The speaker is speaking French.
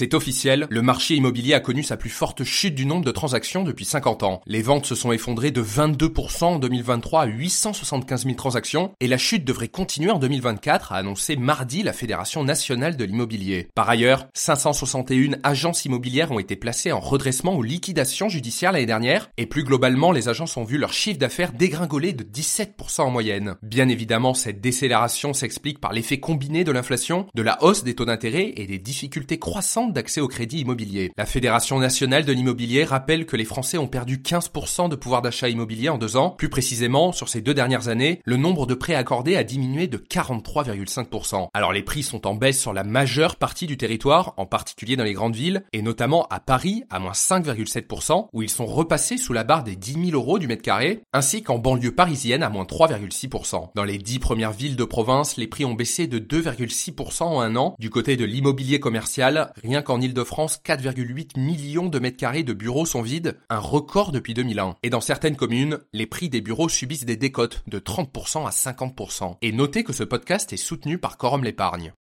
C'est officiel, le marché immobilier a connu sa plus forte chute du nombre de transactions depuis 50 ans. Les ventes se sont effondrées de 22% en 2023 à 875 000 transactions et la chute devrait continuer en 2024, a annoncé mardi la Fédération nationale de l'immobilier. Par ailleurs, 561 agences immobilières ont été placées en redressement ou liquidation judiciaire l'année dernière et plus globalement, les agences ont vu leur chiffre d'affaires dégringoler de 17% en moyenne. Bien évidemment, cette décélération s'explique par l'effet combiné de l'inflation, de la hausse des taux d'intérêt et des difficultés croissantes d'accès au crédit immobilier. La Fédération nationale de l'immobilier rappelle que les Français ont perdu 15% de pouvoir d'achat immobilier en deux ans. Plus précisément, sur ces deux dernières années, le nombre de prêts accordés a diminué de 43,5%. Alors les prix sont en baisse sur la majeure partie du territoire, en particulier dans les grandes villes, et notamment à Paris, à moins 5,7%, où ils sont repassés sous la barre des 10 000 euros du mètre carré, ainsi qu'en banlieue parisienne à moins 3,6%. Dans les 10 premières villes de province, les prix ont baissé de 2,6% en un an. Du côté de l'immobilier commercial, Rien qu'en Ile-de-France, 4,8 millions de mètres carrés de bureaux sont vides, un record depuis 2001. Et dans certaines communes, les prix des bureaux subissent des décotes de 30% à 50%. Et notez que ce podcast est soutenu par Quorum l'épargne.